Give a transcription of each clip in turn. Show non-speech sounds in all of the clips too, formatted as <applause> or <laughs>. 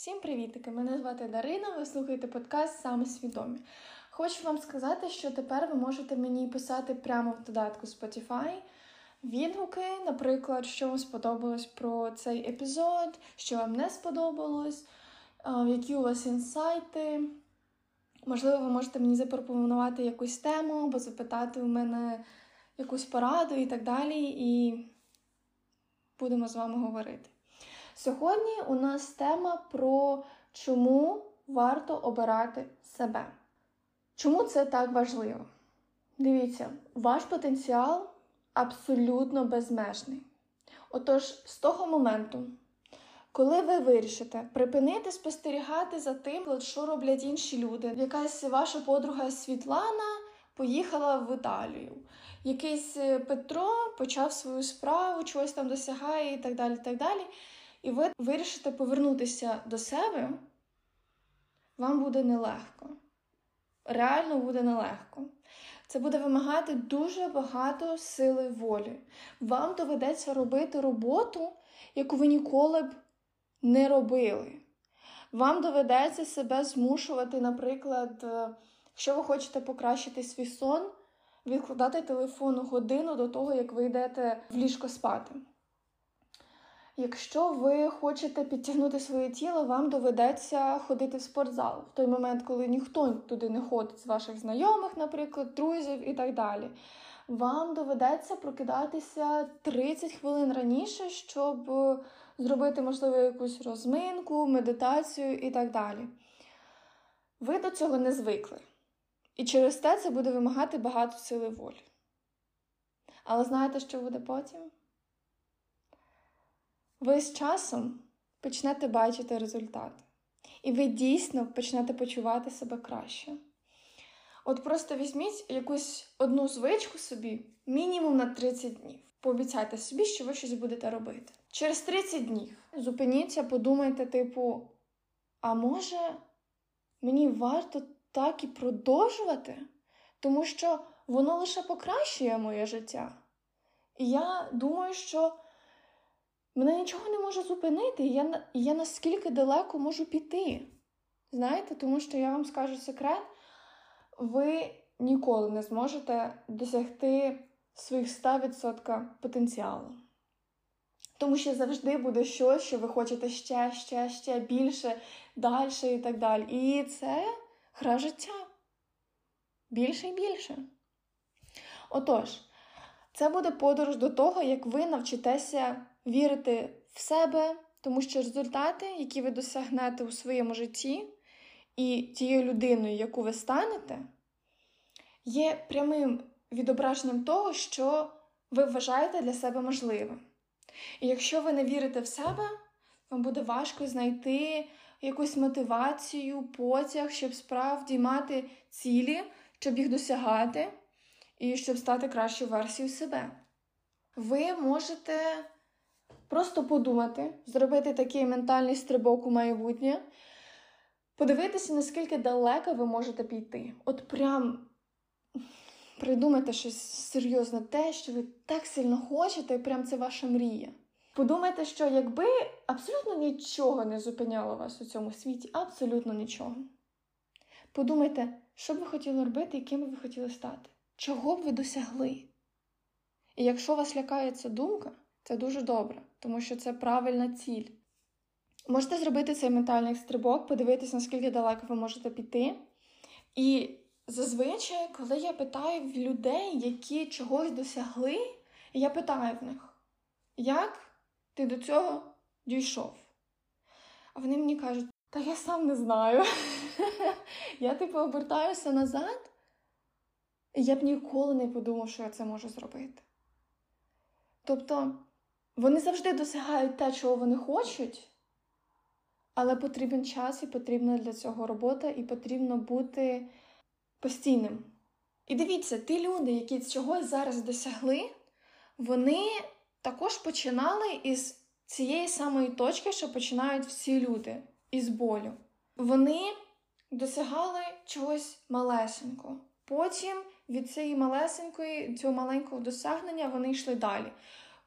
Всім привітики! Мене звати Дарина. Ви слухаєте подкаст Саме свідомі. Хочу вам сказати, що тепер ви можете мені писати прямо в додатку Spotify відгуки, наприклад, що вам сподобалось про цей епізод, що вам не сподобалось, які у вас інсайти. Можливо, ви можете мені запропонувати якусь тему або запитати у мене якусь пораду і так далі. І будемо з вами говорити. Сьогодні у нас тема про чому варто обирати себе. Чому це так важливо? Дивіться, ваш потенціал абсолютно безмежний. Отож, з того моменту, коли ви вирішите припинити спостерігати за тим, що роблять інші люди, якась ваша подруга Світлана поїхала в Італію, якийсь е, Петро почав свою справу, чогось там досягає і так далі. так далі і ви вирішите повернутися до себе, вам буде нелегко. Реально буде нелегко. Це буде вимагати дуже багато сили волі. Вам доведеться робити роботу, яку ви ніколи б не робили. Вам доведеться себе змушувати, наприклад, е, якщо ви хочете покращити свій сон, відкладати телефон годину до того, як ви йдете в ліжко спати. Якщо ви хочете підтягнути своє тіло, вам доведеться ходити в спортзал в той момент, коли ніхто туди не ходить з ваших знайомих, наприклад, друзів і так далі. Вам доведеться прокидатися 30 хвилин раніше, щоб зробити, можливо, якусь розминку, медитацію і так далі. Ви до цього не звикли. І через те це буде вимагати багато сили волі. Але знаєте, що буде потім? Ви з часом почнете бачити результат. І ви дійсно почнете почувати себе краще. От просто візьміть якусь одну звичку собі, мінімум на 30 днів. Пообіцяйте собі, що ви щось будете робити. Через 30 днів зупиніться, подумайте, типу, а може мені варто так і продовжувати? Тому що воно лише покращує моє життя. І я думаю, що Мене нічого не може зупинити, і я я наскільки далеко можу піти. Знаєте, тому що я вам скажу секрет, ви ніколи не зможете досягти своїх 100% потенціалу. Тому що завжди буде щось, що ви хочете ще, ще, ще більше, далі і так далі. І це гра життя. Більше і більше. Отож, це буде подорож до того, як ви навчитеся вірити в себе, тому що результати, які ви досягнете у своєму житті, і тією людиною, яку ви станете, є прямим відображенням того, що ви вважаєте для себе можливим. І якщо ви не вірите в себе, вам буде важко знайти якусь мотивацію, потяг, щоб справді мати цілі, щоб їх досягати, і щоб стати кращою версією себе. Ви можете Просто подумати, зробити такий ментальний стрибок у майбутнє, подивитися, наскільки далеко ви можете піти. От прям придумайте щось серйозне, те, що ви так сильно хочете, і прям це ваша мрія. Подумайте, що якби абсолютно нічого не зупиняло вас у цьому світі, абсолютно нічого. Подумайте, що б ви хотіли робити і ким би ви хотіли стати, чого б ви досягли. І якщо вас лякає ця думка, це дуже добре, тому що це правильна ціль. Можете зробити цей ментальний стрибок, подивитися, наскільки далеко ви можете піти. І зазвичай, коли я питаю в людей, які чогось досягли, я питаю в них, як ти до цього дійшов? А вони мені кажуть, та я сам не знаю. <laughs> Я, типу, обертаюся назад, я б ніколи не подумав, що я це можу зробити. Тобто. Вони завжди досягають те, чого вони хочуть, але потрібен час і потрібна для цього робота, і потрібно бути постійним. І дивіться, ті люди, які чогось зараз досягли, вони також починали із цієї самої точки, що починають всі люди із болю. Вони досягали чогось малесенького. Потім від цієї малесенької, цього маленького досягнення вони йшли далі.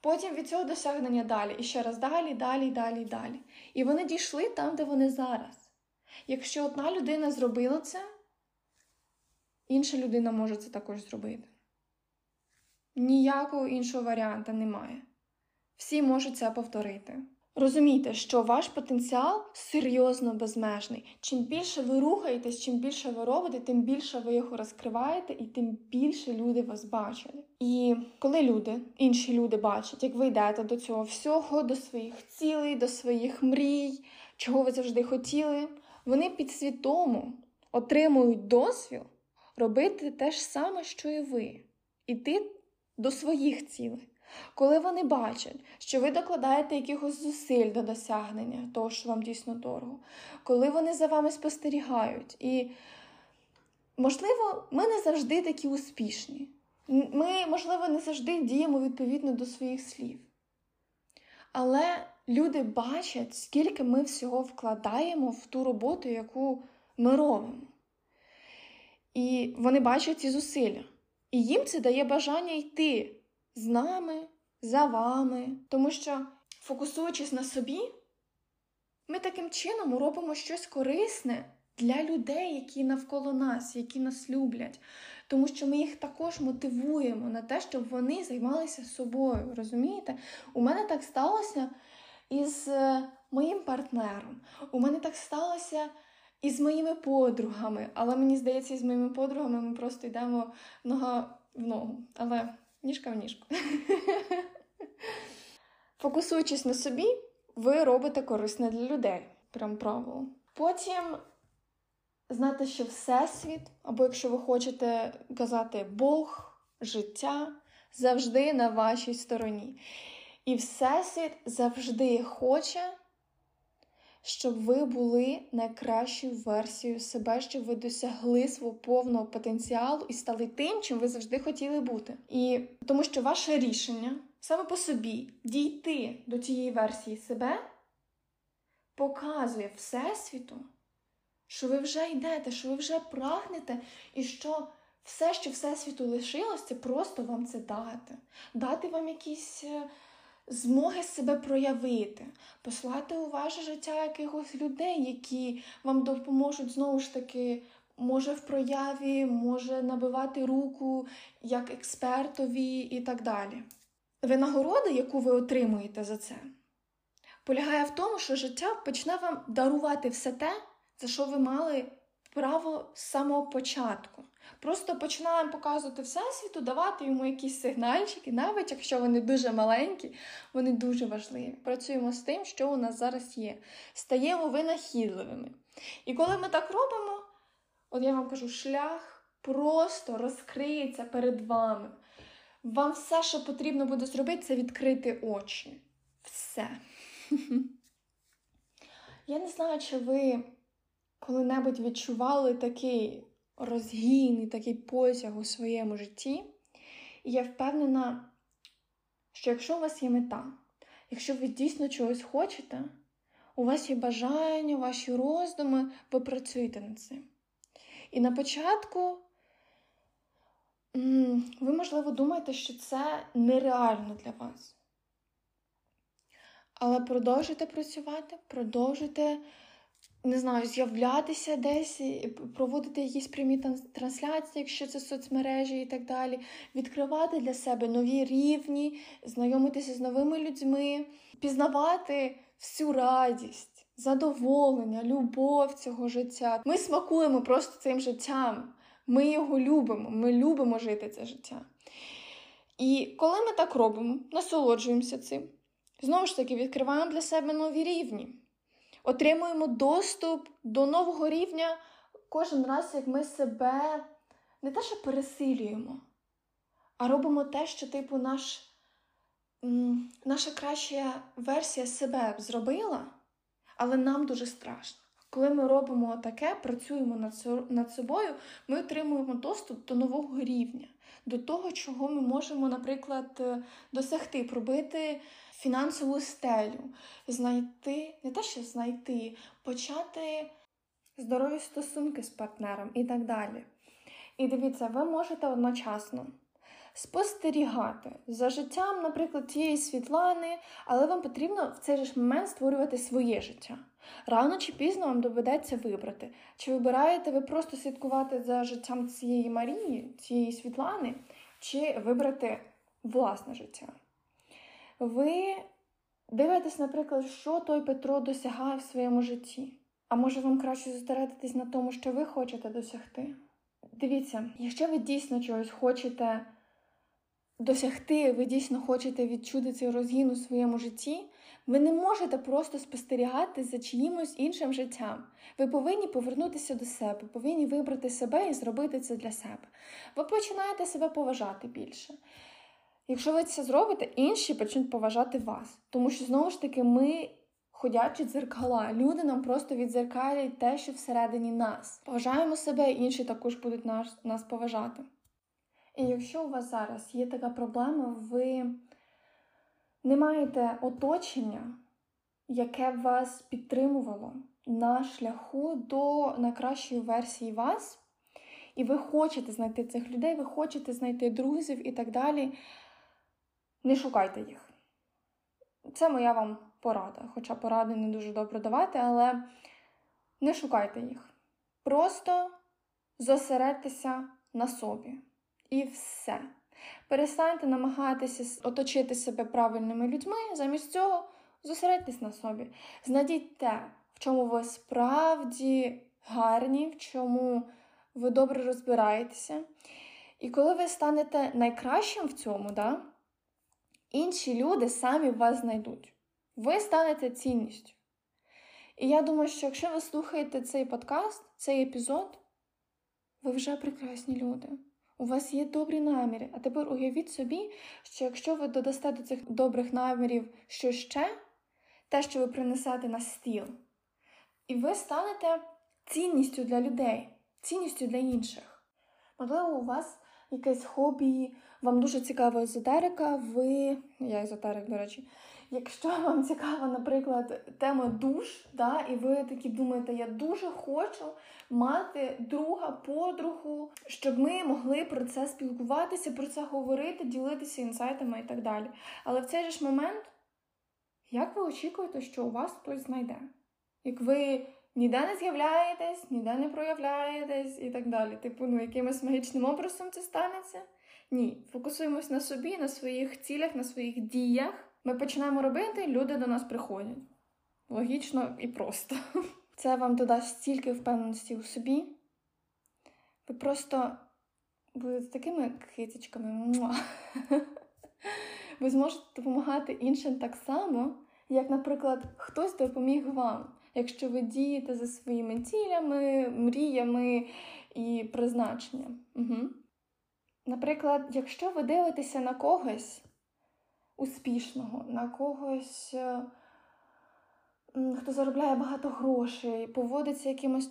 Потім від цього досягнення далі. І ще раз далі, далі, далі, далі. І вони дійшли там, де вони зараз. Якщо одна людина зробила це, інша людина може це також зробити. Ніякого іншого варіанта немає. Всі можуть це повторити. Розумійте, що ваш потенціал серйозно безмежний. Чим більше ви рухаєтесь, чим більше ви робите, тим більше ви його розкриваєте, і тим більше люди вас бачать. І коли люди, інші люди бачать, як ви йдете до цього всього, до своїх цілей, до своїх мрій, чого ви завжди хотіли, вони підсвідомо отримують дозвіл робити те ж саме, що і ви, іти до своїх цілей. Коли вони бачать, що ви докладаєте якихось зусиль до досягнення того, що вам дійсно дорого, коли вони за вами спостерігають, і, можливо, ми не завжди такі успішні. Ми, можливо, не завжди діємо відповідно до своїх слів. Але люди бачать, скільки ми всього вкладаємо в ту роботу, яку ми робимо. І вони бачать ці зусилля. І їм це дає бажання йти з нами, за вами. Тому що, фокусуючись на собі, ми таким чином робимо щось корисне для людей, які навколо нас, які нас люблять. Тому що ми їх також мотивуємо на те, щоб вони займалися собою. Розумієте? У мене так сталося із е, моїм партнером. У мене так сталося. І з моїми подругами, але мені здається, з моїми подругами ми просто йдемо нога в ногу. Але ніжка в ніжку. <laughs> Фокусуючись на собі, ви робите корисне для людей. Прям правило. Потім знати, що Всесвіт, або якщо ви хочете казати Бог, життя завжди на вашій стороні. І Всесвіт завжди хоче. Щоб ви були найкращою версією себе, щоб ви досягли свого повного потенціалу і стали тим, чим ви завжди хотіли бути. І тому що ваше рішення саме по собі дійти до цієї версії себе показує Всесвіту, що ви вже йдете, що ви вже прагнете, і що все, що Всесвіту лишилось, це просто вам це дати, дати вам якісь змоги себе проявити, послати у ваше життя якихось людей, які вам допоможуть знову ж таки. Може в прояві, може набивати руку як експертові і так далі. Винагорода, яку ви отримуєте за це, полягає в тому, що життя почне вам дарувати все те, за що ви мали право з самого початку. Просто починаємо показувати всесвіту, давати йому якісь сигнальчики, навіть якщо вони дуже маленькі, вони дуже важливі. Працюємо з тим, що у нас зараз є. Стаємо винахідливими. І коли ми так робимо, от я вам кажу, шлях просто розкриється перед вами. Вам все, що потрібно буде зробити, це відкрити очі. Все. <laughs> Я не знаю, чи ви коли-небудь відчували такий розгін і такий потяг у своєму житті. І я впевнена, що якщо у вас є мета, якщо ви дійсно чогось хочете, у вас є бажання, ваші роздуми, ви працюєте над цим. І на початку ви, можливо, думаєте, що це нереально для вас. Але продовжуйте працювати, продовжуйте не знаю, з'являтися десь, проводити якісь прямі трансляції, якщо це соцмережі і так далі, відкривати для себе нові рівні, знайомитися з новими людьми, пізнавати всю радість, задоволення, любов цього життя. Ми смакуємо просто цим життям. Ми його любимо, ми любимо жити це життя. І коли ми так робимо, насолоджуємося цим, знову ж таки відкриваємо для себе нові рівні отримуємо доступ до нового рівня кожен раз, як ми себе не те, що пересилюємо, а робимо те, що, типу, наш, наша краща версія себе зробила, але нам дуже страшно. Коли ми робимо таке, працюємо над собою, ми отримуємо доступ до нового рівня, до того, чого ми можемо, наприклад, е, досягти, пробити фінансову стелю, знайти, не те, що знайти, почати здорові стосунки з партнером і так далі. І дивіться, ви можете одночасно спостерігати за життям, наприклад, тієї Світлани, але вам потрібно в цей ж момент створювати своє життя. Рано чи пізно вам доведеться вибрати. Чи вибираєте ви просто слідкувати за життям цієї Марії, цієї Світлани, чи вибрати власне життя? Ви дивитесь, наприклад, що той Петро досягає в своєму житті. А може вам краще зосередитись на тому, що ви хочете досягти? Дивіться, якщо ви дійсно чогось хочете досягти, ви дійсно хочете відчути цей розгін у своєму житті, ви не можете просто спостерігати за чиїмось іншим життям. Ви повинні повернутися до себе, повинні вибрати себе і зробити це для себе. Ви починаєте себе поважати більше. Якщо ви це зробите, інші почнуть поважати вас. Тому що, знову ж таки, ми ходячі дзеркала. Люди нам просто відзеркалюють те, що всередині нас. Поважаємо себе, інші також будуть нас, нас поважати. І якщо у вас зараз є така проблема, ви не маєте оточення, яке б вас підтримувало на шляху до найкращої версії вас, і ви хочете знайти цих людей, ви хочете знайти друзів і так далі, не шукайте їх. Це моя вам порада. Хоча поради не дуже добре давати, але не шукайте їх. Просто зосередьтеся на собі. І все. Перестаньте намагатися оточити себе правильними людьми, замість цього зосередьтесь на собі. Знайдіть те, в чому ви справді гарні, в чому ви добре розбираєтеся. І коли ви станете найкращим в цьому, да, інші люди самі вас знайдуть. Ви станете цінністю. І я думаю, що якщо ви слухаєте цей подкаст, цей епізод, ви вже прекрасні люди. У вас є добрі наміри. А тепер уявіть собі, що якщо ви додасте до цих добрих намірів що ще, те, що ви принесете на стіл, і ви станете цінністю для людей, цінністю для інших. Можливо, у вас якесь хобі, вам дуже цікава езотерика, ви, я езотерик, до речі, якщо <laughs> вам цікава, наприклад, тема душ, да, і ви такі думаєте, я дуже хочу мати друга, подругу, щоб ми могли про це спілкуватися, про це говорити, ділитися інсайтами і так далі. Але в цей же ж момент, як ви очікуєте, що у вас хтось знайде? Як ви ніде не з'являєтесь, ніде не проявляєтесь і так далі. Типу, ну якимось магічним образом це станеться? Ні. Фокусуємось на собі, на своїх цілях, на своїх діях. Ми починаємо робити, люди до нас приходять. Логічно і просто. <laughs> Це вам додасть стільки впевненості у собі. Ви просто будете такими китичками. <laughs> Ви зможете допомагати іншим так само, як, наприклад, хтось допоміг вам, якщо ви дієте за своїми цілями, мріями і призначенням. Угу. Наприклад, якщо ви дивитеся на когось успішного, на когось, е, хто заробляє багато грошей, поводиться якимось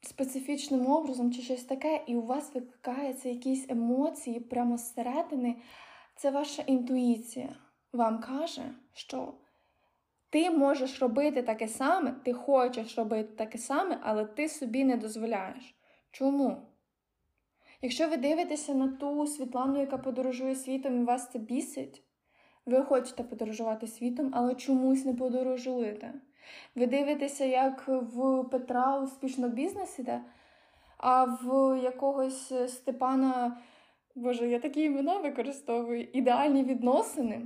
специфічним образом чи щось таке, і у вас викликаються якісь емоції прямо зсередини, це ваша інтуїція вам каже, що ти можеш робити таке саме, ти хочеш робити таке саме, але ти собі не дозволяєш. Чому? Якщо ви дивитеся на ту Світлану, яка подорожує світом, і вас це бісить, ви хочете подорожувати світом, але чомусь не подорожуєте. Ви дивитеся, як в Петра успішно бізнес іде, а в якогось Степана, Боже, я такі імена використовую, ідеальні відносини.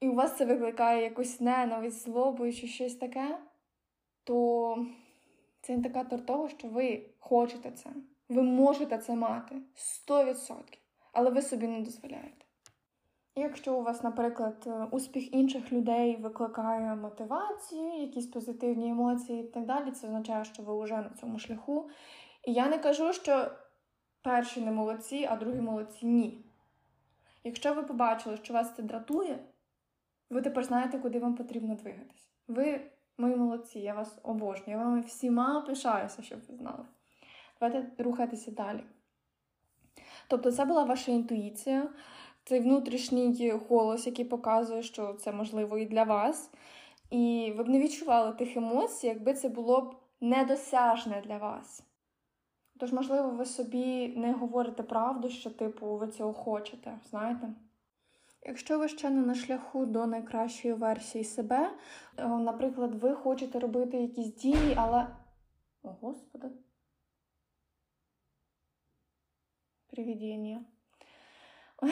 І у вас це викликає якусь ненависть, злобу чи щось таке, то це індикатор того, що ви хочете це. Ви можете це мати 100%, але ви собі не дозволяєте. Якщо у вас, наприклад, е, успіх інших людей викликає мотивацію, якісь позитивні емоції і так далі, це означає, що ви вже на цьому шляху. І я не кажу, що перші не молодці, а другі молодці ні. Якщо ви побачили, що вас це дратує, ви тепер знаєте, куди вам потрібно двигатись. Ви, мої молодці, я вас обожнюю, я вами всіма пишаюся, щоб ви знали. Давайте рухатися далі. Тобто, це була ваша інтуїція, цей внутрішній голос, який показує, що це можливо і для вас. І ви б не відчували тих емоцій, якби це було б недосяжне для вас. Тож, можливо, ви собі не говорите правду, що, типу, ви цього хочете, знаєте? Якщо ви ще не на шляху до найкращої версії себе, е, наприклад, ви хочете робити якісь дії, але. О, Господи. Привідіння. <laughs>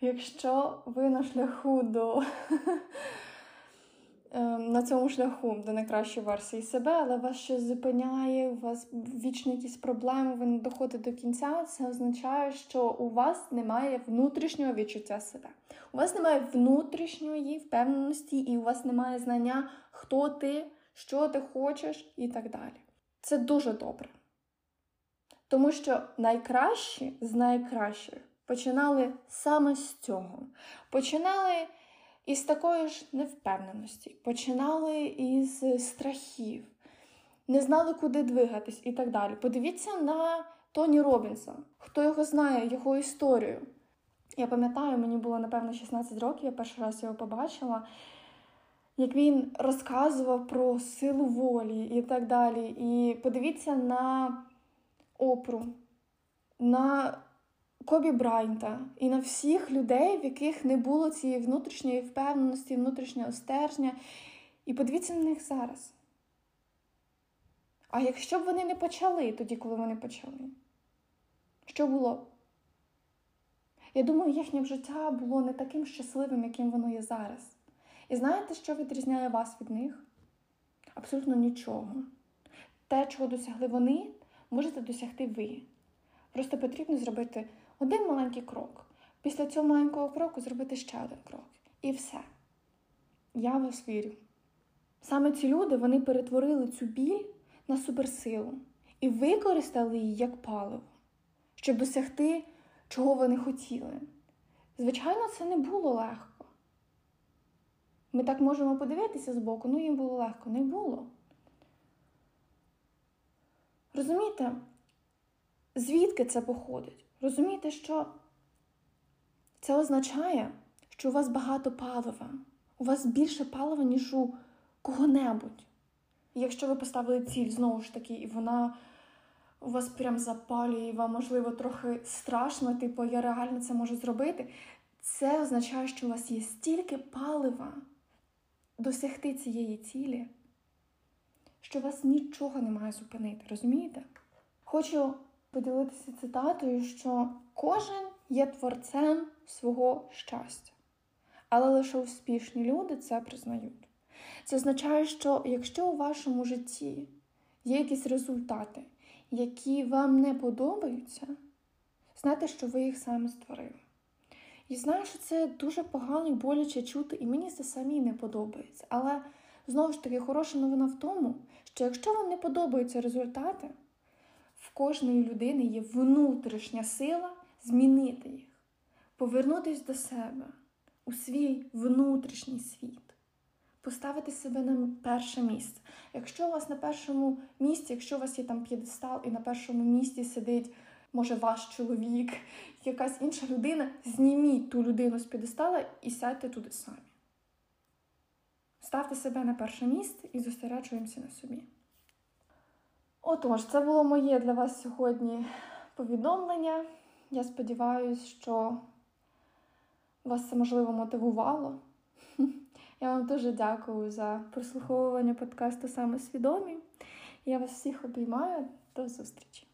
Якщо ви на шляху до <laughs> ем, на цьому шляху до найкращої версії себе, але вас щось зупиняє, у вас вічні якісь проблеми, ви не доходите до кінця, це означає, що у вас немає внутрішнього відчуття себе. У вас немає внутрішньої впевненості, і у вас немає знання, хто ти, що ти хочеш і так далі. Це дуже добре. Тому що найкращі з найкращих починали саме з цього. Починали із такої ж невпевненості, починали із страхів, не знали, куди двигатись і так далі. Подивіться на Тоні Робінса, хто його знає, його історію. Я пам'ятаю, мені було, напевно, 16 років, я перший раз його побачила. Як він розказував про силу волі і так далі. І подивіться на опру, на Кобі Брайнта і на всіх людей, в яких не було цієї внутрішньої впевненості, внутрішнього стержня. І подивіться на них зараз. А якщо б вони не почали тоді, коли вони почали, що було? Я думаю, їхнє життя було не таким щасливим, яким воно є зараз. І знаєте, що відрізняє вас від них? Абсолютно нічого. Те, чого досягли вони, можете досягти ви. Просто потрібно зробити один маленький крок. Після цього маленького кроку зробити ще один крок. І все. Я в вас вірю. Саме ці люди вони перетворили цю біль на суперсилу і використали її як паливо, щоб досягти, чого вони хотіли. Звичайно, це не було легко. Ми так можемо подивитися збоку, ну їм було легко, не було. Розумієте, звідки це походить? Розумієте, що це означає, що у вас багато палива, у вас більше палива, ніж у кого-небудь. Якщо ви поставили ціль знову ж таки, і вона у вас прям запалює, і вам, можливо, трохи страшно, типу, я реально це можу зробити, це означає, що у вас є стільки палива досягти цієї цілі, що вас нічого не має зупинити, розумієте? Хочу поділитися цитатою, що кожен є творцем свого щастя, але лише успішні люди це признають. Це означає, що якщо у вашому житті є якісь результати, які вам не подобаються, знайте, що ви їх самі створили. І знаю, що це дуже погано і боляче чути, і мені це самі не подобається. Але знову ж таки, хороша новина в тому, що якщо вам не подобаються результати, в кожної людини є внутрішня сила змінити їх, повернутися до себе у свій внутрішній світ, поставити себе на перше місце. Якщо у вас на першому місці, якщо у вас є там п'єдестал, і на першому місці сидить, може, ваш чоловік, якась інша людина, зніміть ту людину з п'єдестала і сядьте туди самі. Ставте себе на перше місце і зосереджуємося на собі. Отож, це було моє для вас сьогодні повідомлення. Я сподіваюся, що вас це можливо мотивувало. <laughs> Я вам дуже дякую за прослуховування подкасту саме свідомі. Я вас всіх обіймаю. До зустрічі!